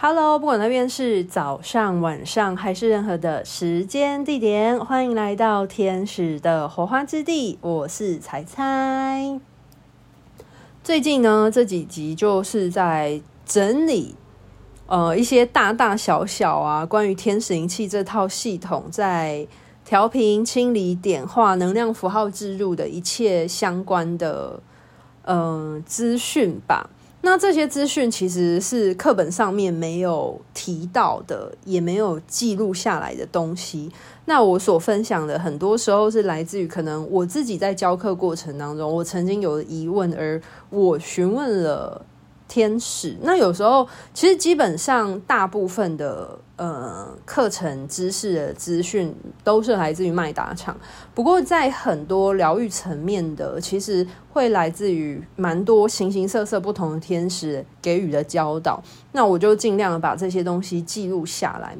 Hello，不管那边是早上、晚上还是任何的时间地点，欢迎来到天使的火花之地。我是彩彩。最近呢，这几集就是在整理，呃，一些大大小小啊，关于天使灵气这套系统在调频、清理、点化、能量符号置入的一切相关的，呃，资讯吧。那这些资讯其实是课本上面没有提到的，也没有记录下来的东西。那我所分享的，很多时候是来自于可能我自己在教课过程当中，我曾经有疑问，而我询问了。天使，那有时候其实基本上大部分的呃课程知识的资讯都是来自于麦达场，不过在很多疗愈层面的，其实会来自于蛮多形形色色不同的天使给予的教导。那我就尽量把这些东西记录下来。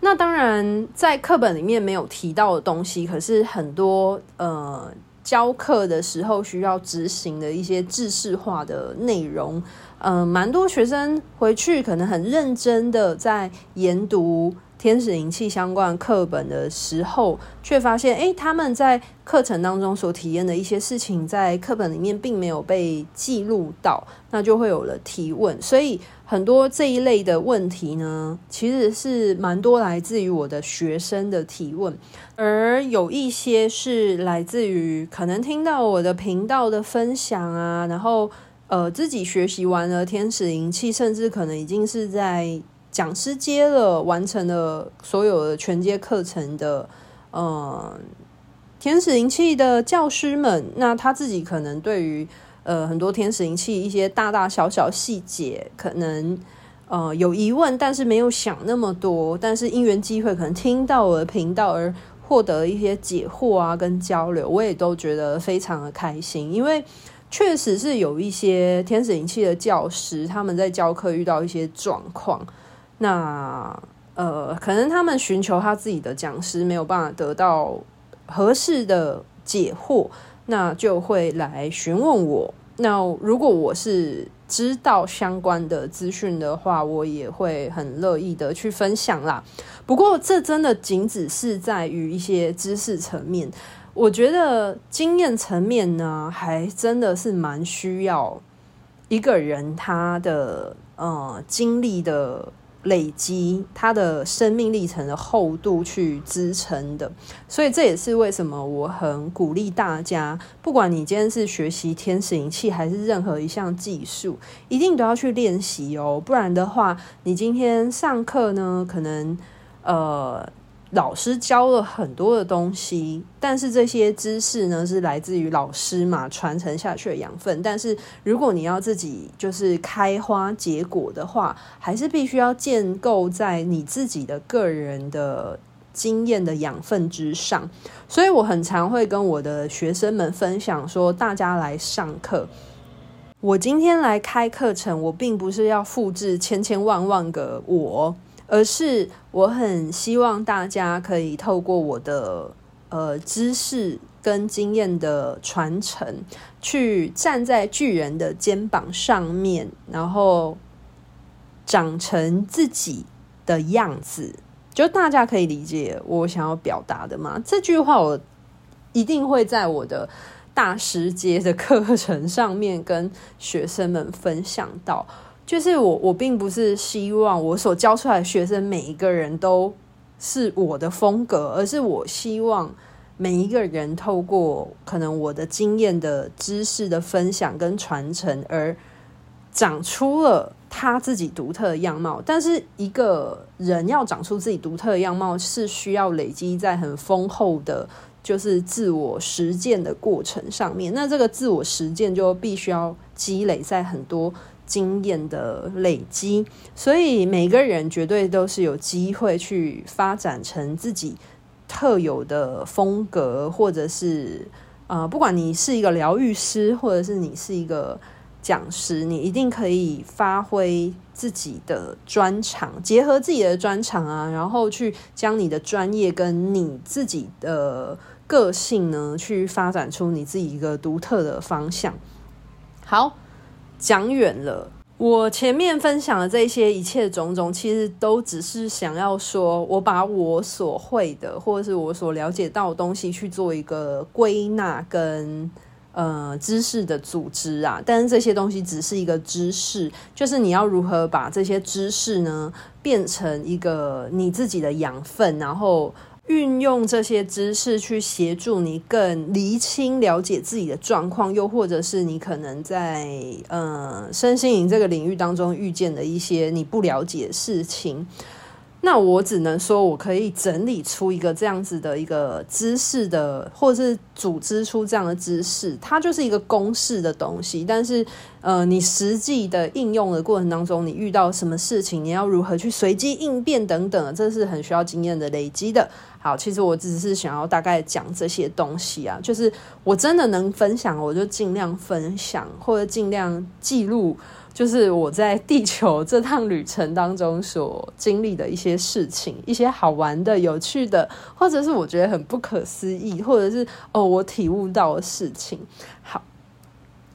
那当然，在课本里面没有提到的东西，可是很多呃。教课的时候需要执行的一些制式化的内容，嗯、呃，蛮多学生回去可能很认真的在研读天使灵气相关课本的时候，却发现，诶，他们在课程当中所体验的一些事情，在课本里面并没有被记录到，那就会有了提问。所以很多这一类的问题呢，其实是蛮多来自于我的学生的提问，而有一些是来自于可能听到我的频道的分享啊，然后呃自己学习完了天使灵气，甚至可能已经是在。讲师阶了，完成了所有的全阶课程的，呃，天使灵气的教师们，那他自己可能对于呃很多天使灵气一些大大小小细节，可能呃有疑问，但是没有想那么多，但是因缘机会，可能听到我的频道而获得一些解惑啊，跟交流，我也都觉得非常的开心，因为确实是有一些天使灵气的教师，他们在教课遇到一些状况。那呃，可能他们寻求他自己的讲师没有办法得到合适的解惑，那就会来询问我。那如果我是知道相关的资讯的话，我也会很乐意的去分享啦。不过这真的仅只是在于一些知识层面，我觉得经验层面呢，还真的是蛮需要一个人他的呃经历的。累积他的生命历程的厚度去支撑的，所以这也是为什么我很鼓励大家，不管你今天是学习天使灵气还是任何一项技术，一定都要去练习哦，不然的话，你今天上课呢，可能呃。老师教了很多的东西，但是这些知识呢，是来自于老师嘛，传承下去的养分。但是如果你要自己就是开花结果的话，还是必须要建构在你自己的个人的经验的养分之上。所以我很常会跟我的学生们分享说，大家来上课，我今天来开课程，我并不是要复制千千万万个我。而是我很希望大家可以透过我的呃知识跟经验的传承，去站在巨人的肩膀上面，然后长成自己的样子。就大家可以理解我想要表达的吗？这句话我一定会在我的大师阶的课程上面跟学生们分享到。就是我，我并不是希望我所教出来的学生每一个人都是我的风格，而是我希望每一个人透过可能我的经验的知识的分享跟传承，而长出了他自己独特的样貌。但是一个人要长出自己独特的样貌，是需要累积在很丰厚的，就是自我实践的过程上面。那这个自我实践就必须要积累在很多。经验的累积，所以每个人绝对都是有机会去发展成自己特有的风格，或者是呃，不管你是一个疗愈师，或者是你是一个讲师，你一定可以发挥自己的专长，结合自己的专长啊，然后去将你的专业跟你自己的个性呢，去发展出你自己一个独特的方向。好。讲远了，我前面分享的这些一切种种，其实都只是想要说，我把我所会的，或者是我所了解到的东西去做一个归纳跟呃知识的组织啊。但是这些东西只是一个知识，就是你要如何把这些知识呢变成一个你自己的养分，然后。运用这些知识去协助你更厘清、了解自己的状况，又或者是你可能在呃身心灵这个领域当中遇见的一些你不了解的事情。那我只能说，我可以整理出一个这样子的一个知识的，或者是组织出这样的知识，它就是一个公式的东西。但是，呃，你实际的应用的过程当中，你遇到什么事情，你要如何去随机应变等等，这是很需要经验的累积的。好，其实我只是想要大概讲这些东西啊，就是我真的能分享，我就尽量分享，或者尽量记录。就是我在地球这趟旅程当中所经历的一些事情，一些好玩的、有趣的，或者是我觉得很不可思议，或者是哦我体悟到的事情。好，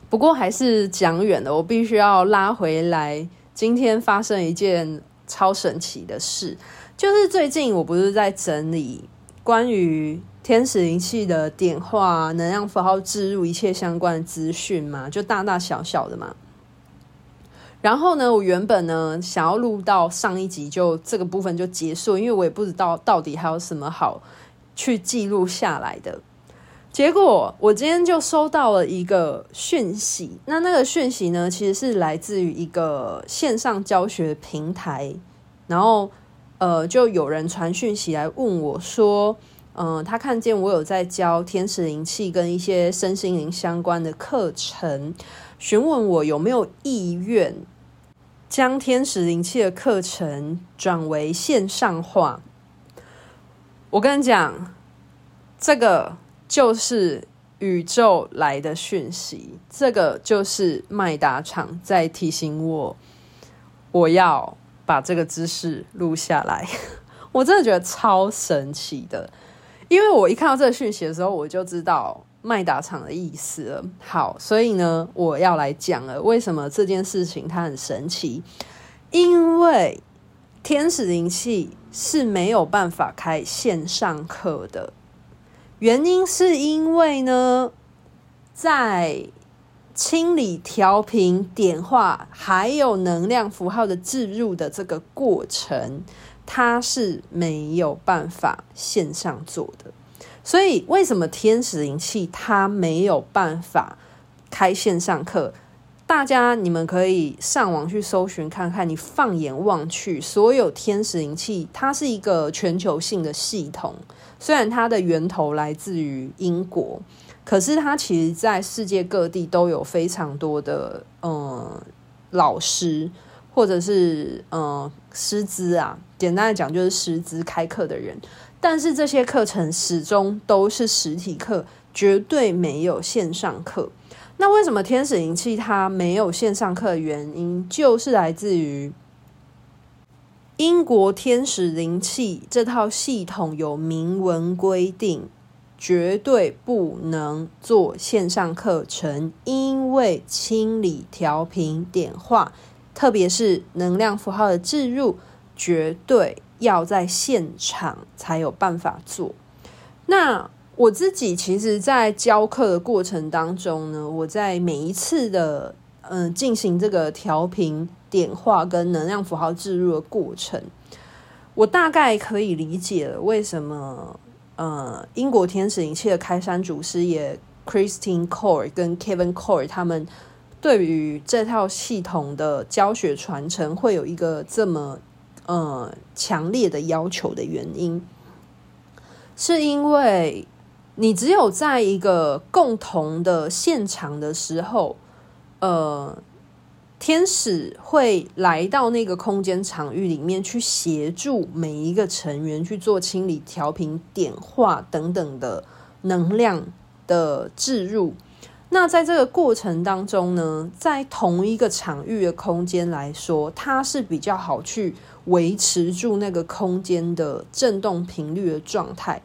不过还是讲远了，我必须要拉回来。今天发生一件超神奇的事，就是最近我不是在整理关于天使灵气的点化、能量符号置入一切相关的资讯嘛，就大大小小的嘛。然后呢，我原本呢想要录到上一集就这个部分就结束，因为我也不知道到底还有什么好去记录下来的。结果我今天就收到了一个讯息，那那个讯息呢，其实是来自于一个线上教学平台，然后呃，就有人传讯息来问我说，嗯、他看见我有在教天使灵气跟一些身心灵相关的课程。询问我有没有意愿将天使灵气的课程转为线上化。我跟你讲，这个就是宇宙来的讯息，这个就是麦达场在提醒我，我要把这个知识录下来。我真的觉得超神奇的，因为我一看到这个讯息的时候，我就知道。麦达场的意思了。好，所以呢，我要来讲了，为什么这件事情它很神奇？因为天使灵气是没有办法开线上课的，原因是因为呢，在清理、调频、点化，还有能量符号的置入的这个过程，它是没有办法线上做的。所以，为什么天使灵气它没有办法开线上课？大家你们可以上网去搜寻看看。你放眼望去，所有天使灵气，它是一个全球性的系统。虽然它的源头来自于英国，可是它其实在世界各地都有非常多的嗯老师，或者是嗯师资啊。简单的讲，就是师资开课的人。但是这些课程始终都是实体课，绝对没有线上课。那为什么天使灵气它没有线上课的原因，就是来自于英国天使灵气这套系统有明文规定，绝对不能做线上课程，因为清理、调频、点化，特别是能量符号的置入，绝对。要在现场才有办法做。那我自己其实，在教课的过程当中呢，我在每一次的嗯进行这个调频、点化跟能量符号置入的过程，我大概可以理解了为什么呃英国天使灵气的开山祖师爷 Christine Core 跟 Kevin Core 他们对于这套系统的教学传承会有一个这么。呃，强烈的要求的原因，是因为你只有在一个共同的现场的时候，呃，天使会来到那个空间场域里面去协助每一个成员去做清理、调频、点化等等的能量的置入。那在这个过程当中呢，在同一个场域的空间来说，它是比较好去维持住那个空间的震动频率的状态，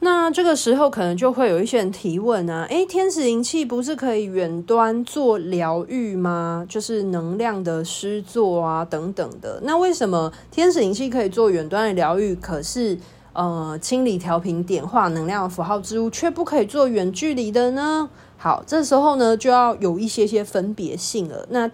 那这个时候可能就会有一些人提问啊，诶，天使灵气不是可以远端做疗愈吗？就是能量的施作啊等等的。那为什么天使灵气可以做远端的疗愈，可是呃清理、调频、点化能量符号之物却不可以做远距离的呢？好，这时候呢就要有一些些分别性了。那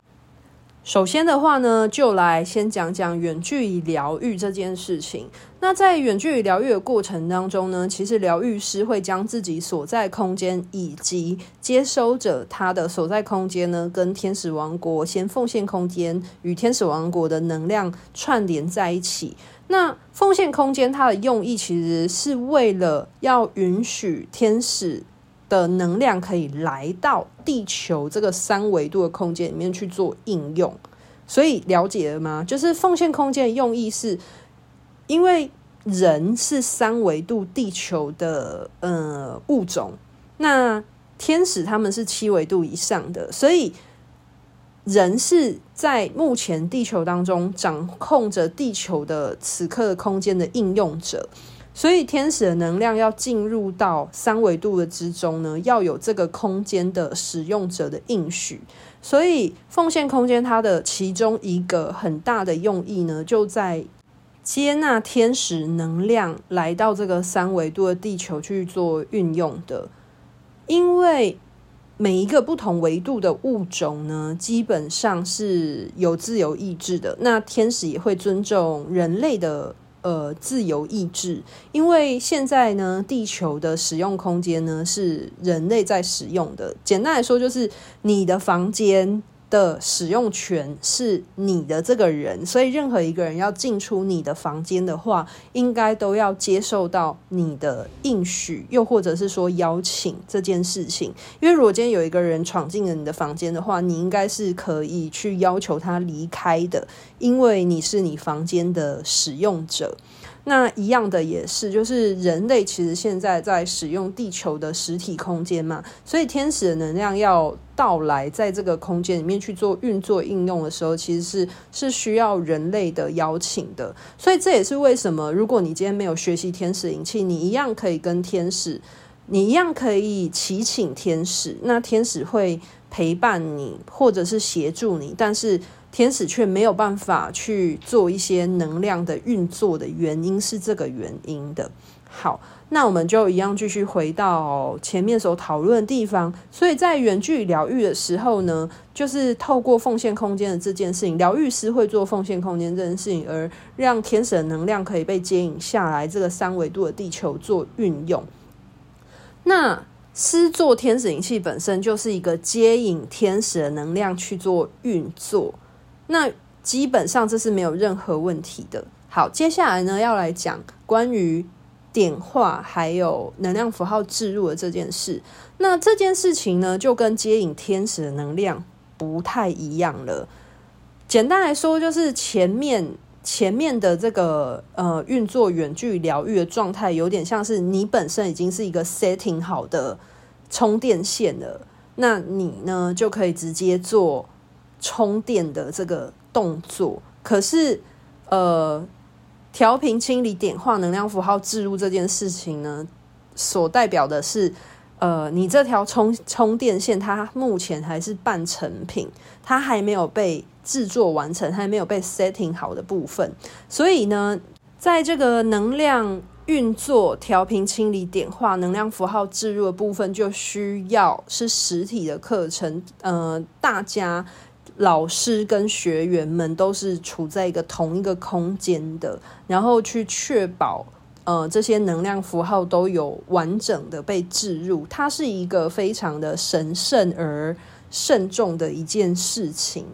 首先的话呢，就来先讲讲远距离疗愈这件事情。那在远距离疗愈的过程当中呢，其实疗愈师会将自己所在空间以及接收者他的所在空间呢，跟天使王国先奉献空间与天使王国的能量串联在一起。那奉献空间它的用意其实是为了要允许天使的能量可以来到地球这个三维度的空间里面去做应用，所以了解了吗？就是奉献空间的用意是，因为人是三维度地球的呃物种，那天使他们是七维度以上的，所以人是在目前地球当中掌控着地球的此刻空间的应用者。所以天使的能量要进入到三维度的之中呢，要有这个空间的使用者的应许。所以奉献空间它的其中一个很大的用意呢，就在接纳天使能量来到这个三维度的地球去做运用的。因为每一个不同维度的物种呢，基本上是有自由意志的。那天使也会尊重人类的。呃，自由意志，因为现在呢，地球的使用空间呢是人类在使用的。简单来说，就是你的房间的使用权是你的这个人，所以任何一个人要进出你的房间的话，应该都要接受到你的应许，又或者是说邀请这件事情。因为如果今天有一个人闯进了你的房间的话，你应该是可以去要求他离开的，因为你是你房间的使用者。那一样的也是，就是人类其实现在在使用地球的实体空间嘛，所以天使的能量要到来，在这个空间里面去做运作应用的时候，其实是是需要人类的邀请的。所以这也是为什么，如果你今天没有学习天使灵气，你一样可以跟天使，你一样可以祈请天使，那天使会陪伴你，或者是协助你，但是。天使却没有办法去做一些能量的运作的原因是这个原因的。好，那我们就一样继续回到前面所讨论的地方。所以在远距疗愈的时候呢，就是透过奉献空间的这件事情，疗愈师会做奉献空间这件事情，而让天使的能量可以被接引下来，这个三维度的地球做运用。那施作天使灵气本身就是一个接引天使的能量去做运作。那基本上这是没有任何问题的。好，接下来呢，要来讲关于点化还有能量符号置入的这件事。那这件事情呢，就跟接引天使的能量不太一样了。简单来说，就是前面前面的这个呃运作远距疗愈的状态，有点像是你本身已经是一个 setting 好的充电线了，那你呢就可以直接做。充电的这个动作，可是，呃，调频、清理、点化能量符号置入这件事情呢，所代表的是，呃，你这条充充电线它目前还是半成品，它还没有被制作完成，还没有被 setting 好的部分，所以呢，在这个能量运作、调频、清理、点化能量符号置入的部分，就需要是实体的课程，呃，大家。老师跟学员们都是处在一个同一个空间的，然后去确保呃这些能量符号都有完整的被置入，它是一个非常的神圣而慎重的一件事情。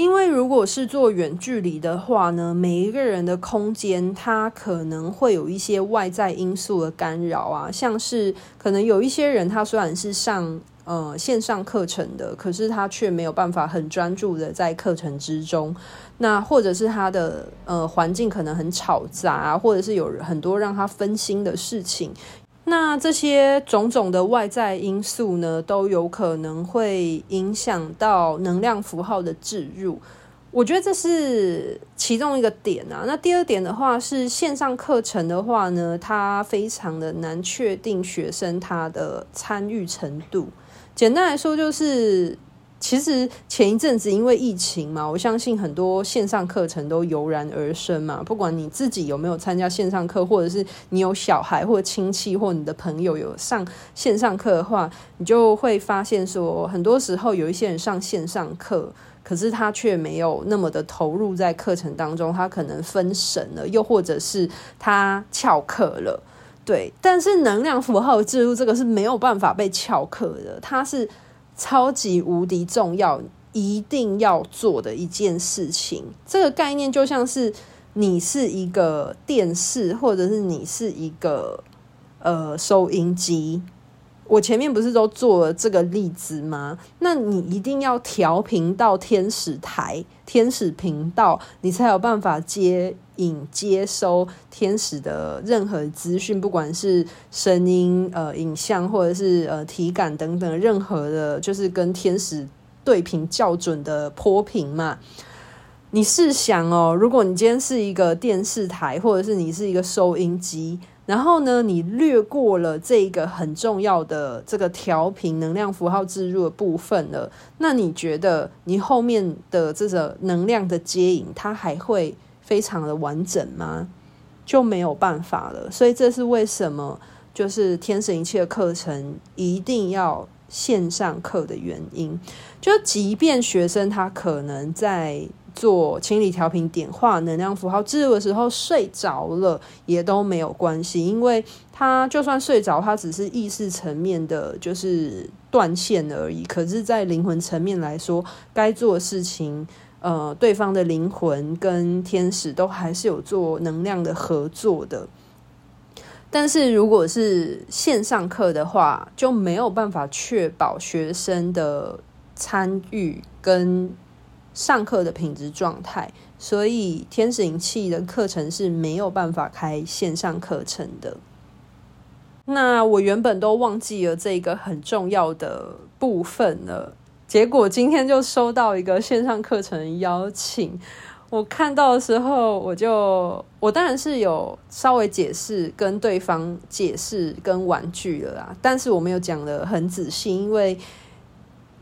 因为如果是做远距离的话呢，每一个人的空间它可能会有一些外在因素的干扰啊，像是可能有一些人他虽然是上。呃，线上课程的，可是他却没有办法很专注的在课程之中。那或者是他的呃环境可能很吵杂，或者是有很多让他分心的事情。那这些种种的外在因素呢，都有可能会影响到能量符号的置入。我觉得这是其中一个点啊。那第二点的话是线上课程的话呢，它非常的难确定学生他的参与程度。简单来说就是。其实前一阵子因为疫情嘛，我相信很多线上课程都油然而生嘛。不管你自己有没有参加线上课，或者是你有小孩或亲戚或你的朋友有上线上课的话，你就会发现说，很多时候有一些人上线上课，可是他却没有那么的投入在课程当中，他可能分神了，又或者是他翘课了。对，但是能量符号置入这个是没有办法被翘课的，它是。超级无敌重要，一定要做的一件事情。这个概念就像是你是一个电视，或者是你是一个呃收音机。我前面不是都做了这个例子吗？那你一定要调频到天使台、天使频道，你才有办法接引、接收天使的任何资讯，不管是声音、呃影像，或者是呃体感等等，任何的，就是跟天使对频校准的波频嘛。你试想哦，如果你今天是一个电视台，或者是你是一个收音机，然后呢，你略过了这一个很重要的这个调频能量符号置入的部分了，那你觉得你后面的这个能量的接引，它还会？非常的完整吗？就没有办法了。所以这是为什么，就是天使灵气的课程一定要线上课的原因。就即便学生他可能在做清理、调频、点化能量符号置入的时候睡着了，也都没有关系，因为他就算睡着，他只是意识层面的，就是断线而已。可是，在灵魂层面来说，该做的事情。呃，对方的灵魂跟天使都还是有做能量的合作的，但是如果是线上课的话，就没有办法确保学生的参与跟上课的品质状态，所以天使灵气的课程是没有办法开线上课程的。那我原本都忘记了这个很重要的部分了。结果今天就收到一个线上课程邀请，我看到的时候，我就我当然是有稍微解释跟对方解释跟婉拒了啦，但是我没有讲得很仔细，因为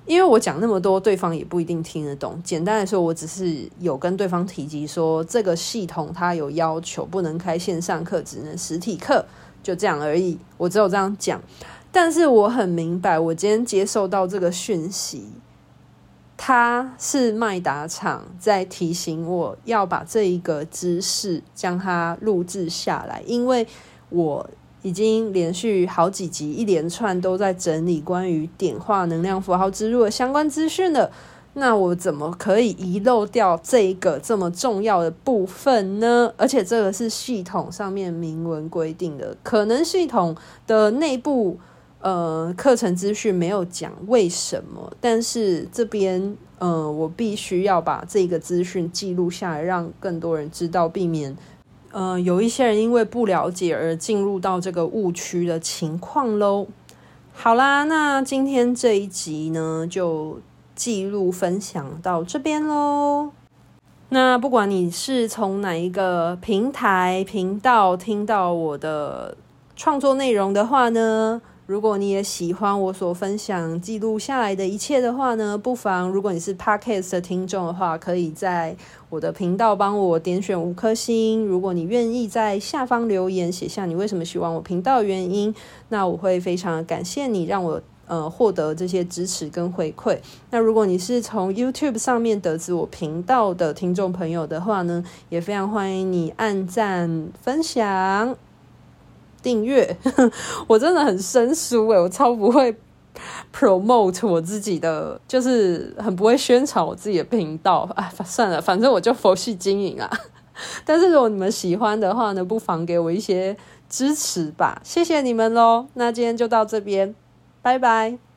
因为我讲那么多，对方也不一定听得懂。简单来说，我只是有跟对方提及说，这个系统它有要求，不能开线上课，只能实体课，就这样而已。我只有这样讲。但是我很明白，我今天接受到这个讯息，它是麦达厂在提醒我要把这一个知识将它录制下来，因为我已经连续好几集一连串都在整理关于点化能量符号植入的相关资讯了。那我怎么可以遗漏掉这一个这么重要的部分呢？而且这个是系统上面明文规定的，可能系统的内部。呃，课程资讯没有讲为什么，但是这边呃，我必须要把这个资讯记录下来，让更多人知道，避免呃有一些人因为不了解而进入到这个误区的情况喽。好啦，那今天这一集呢，就记录分享到这边喽。那不管你是从哪一个平台频道听到我的创作内容的话呢，如果你也喜欢我所分享记录下来的一切的话呢，不妨如果你是 Podcast 的听众的话，可以在我的频道帮我点选五颗星。如果你愿意在下方留言写下你为什么喜欢我频道的原因，那我会非常感谢你，让我呃获得这些支持跟回馈。那如果你是从 YouTube 上面得知我频道的听众朋友的话呢，也非常欢迎你按赞分享。订阅，我真的很生疏诶，我超不会 promote 我自己的，就是很不会宣传我自己的频道。啊，算了，反正我就佛系经营啊。但是如果你们喜欢的话呢，不妨给我一些支持吧，谢谢你们喽。那今天就到这边，拜拜。